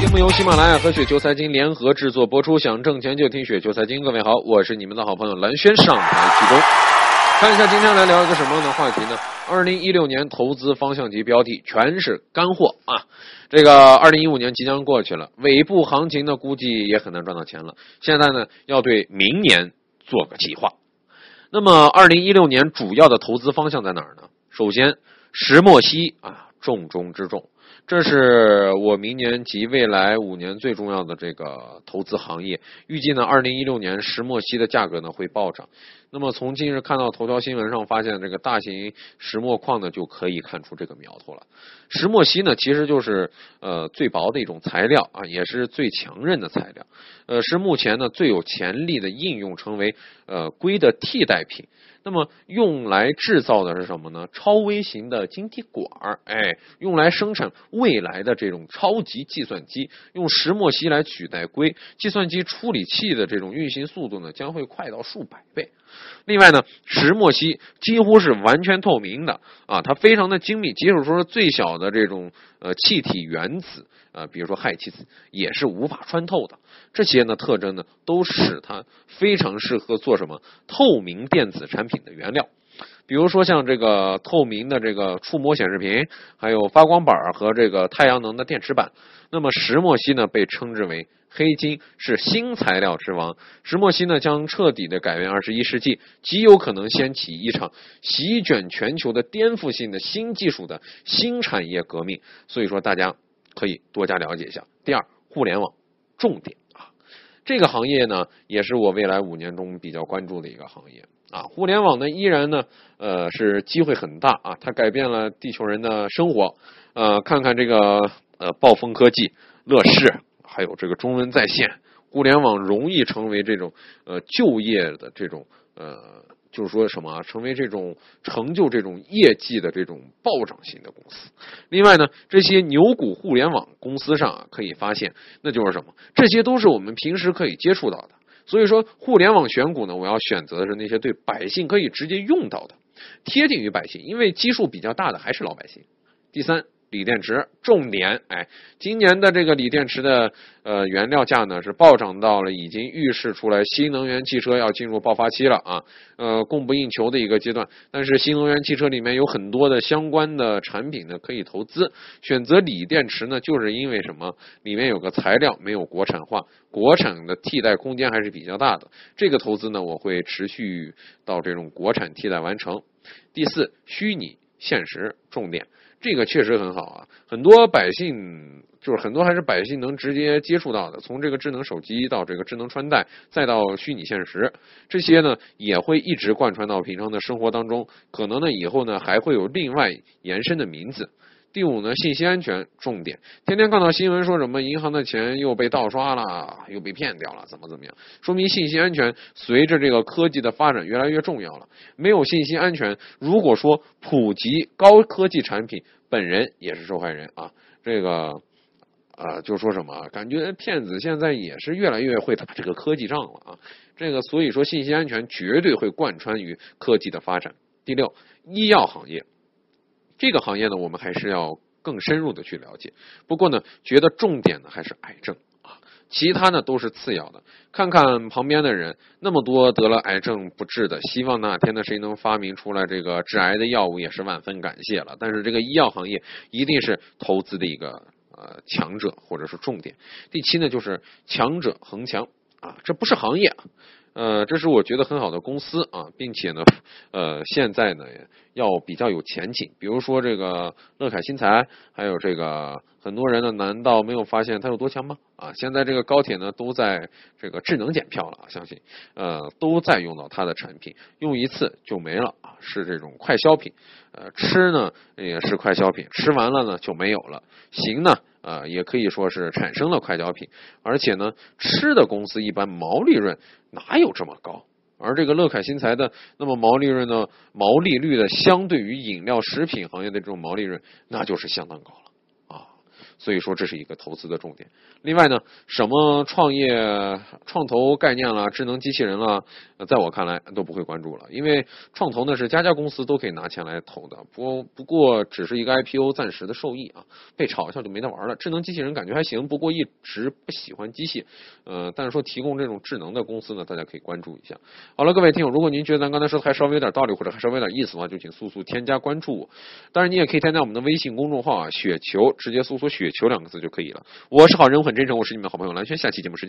节目由喜马拉雅和雪球财经联合制作播出，想挣钱就听雪球财经。各位好，我是你们的好朋友蓝轩，上台鞠躬。看一下今天来聊一个什么样的话题呢？二零一六年投资方向及标的全是干货啊！这个二零一五年即将过去了，尾部行情呢估计也很难赚到钱了。现在呢要对明年做个计划。那么二零一六年主要的投资方向在哪儿呢？首先，石墨烯啊，重中之重。这是我明年及未来五年最重要的这个投资行业。预计呢，二零一六年石墨烯的价格呢会暴涨。那么从近日看到头条新闻上发现这个大型石墨矿呢，就可以看出这个苗头了。石墨烯呢，其实就是呃最薄的一种材料啊，也是最强韧的材料。呃，是目前呢最有潜力的应用，成为呃硅的替代品。那么用来制造的是什么呢？超微型的晶体管儿，哎，用来生产未来的这种超级计算机，用石墨烯来取代硅，计算机处理器的这种运行速度呢将会快到数百倍。另外呢，石墨烯几乎是完全透明的啊，它非常的精密，即使说最小的这种呃气体原子啊，比如说氦气子，也是无法穿透的。这些呢特征呢，都使它非常适合做什么透明电子产品的原料，比如说像这个透明的这个触摸显示屏，还有发光板和这个太阳能的电池板。那么石墨烯呢，被称之为黑金，是新材料之王。石墨烯呢，将彻底的改变二十一世纪，极有可能掀起一场席卷全球的颠覆性的新技术的新产业革命。所以说，大家可以多加了解一下。第二，互联网重点啊。这个行业呢，也是我未来五年中比较关注的一个行业啊。互联网呢，依然呢，呃，是机会很大啊。它改变了地球人的生活。呃，看看这个呃，暴风科技、乐视，还有这个中文在线，互联网容易成为这种呃就业的这种呃。就是说什么成为这种成就这种业绩的这种暴涨型的公司。另外呢，这些牛股互联网公司上啊，可以发现，那就是什么？这些都是我们平时可以接触到的。所以说，互联网选股呢，我要选择的是那些对百姓可以直接用到的，贴近于百姓，因为基数比较大的还是老百姓。第三。锂电池重点，哎，今年的这个锂电池的呃原料价呢是暴涨到了已经预示出来新能源汽车要进入爆发期了啊，呃供不应求的一个阶段。但是新能源汽车里面有很多的相关的产品呢可以投资，选择锂电池呢就是因为什么？里面有个材料没有国产化，国产的替代空间还是比较大的。这个投资呢我会持续到这种国产替代完成。第四，虚拟现实重点。这个确实很好啊，很多百姓就是很多还是百姓能直接接触到的，从这个智能手机到这个智能穿戴，再到虚拟现实，这些呢也会一直贯穿到平常的生活当中，可能呢以后呢还会有另外延伸的名字。第五呢，信息安全重点，天天看到新闻说什么银行的钱又被盗刷了，又被骗掉了，怎么怎么样？说明信息安全随着这个科技的发展越来越重要了。没有信息安全，如果说普及高科技产品，本人也是受害人啊。这个啊，就说什么？感觉骗子现在也是越来越会打这个科技仗了啊。这个所以说，信息安全绝对会贯穿于科技的发展。第六，医药行业。这个行业呢，我们还是要更深入的去了解。不过呢，觉得重点呢还是癌症啊，其他呢都是次要的。看看旁边的人，那么多得了癌症不治的，希望哪天呢谁能发明出来这个治癌的药物，也是万分感谢了。但是这个医药行业一定是投资的一个呃强者或者是重点。第七呢，就是强者恒强啊，这不是行业。呃，这是我觉得很好的公司啊，并且呢，呃，现在呢要比较有前景。比如说这个乐凯新材，还有这个很多人呢，难道没有发现它有多强吗？啊，现在这个高铁呢都在这个智能检票了，相信呃都在用到它的产品，用一次就没了啊，是这种快消品。呃，吃呢也是快消品，吃完了呢就没有了。行呢。啊，也可以说是产生了快消品，而且呢，吃的公司一般毛利润哪有这么高？而这个乐凯新材的，那么毛利润呢，毛利率的相对于饮料食品行业的这种毛利润，那就是相当高了。所以说这是一个投资的重点。另外呢，什么创业、创投概念了、智能机器人了，在我看来都不会关注了，因为创投呢是家家公司都可以拿钱来投的，不不过只是一个 IPO 暂时的受益啊，被炒一下就没得玩了。智能机器人感觉还行，不过一直不喜欢机械，呃，但是说提供这种智能的公司呢，大家可以关注一下。好了，各位听友，如果您觉得咱刚才说的还稍微有点道理，或者还稍微有点意思的话，就请速速添加关注我。当然，你也可以添加我们的微信公众号啊，雪球，直接搜索“雪求”两个字就可以了。我是好人我很真诚，我是你们的好朋友蓝轩，下期节目时间。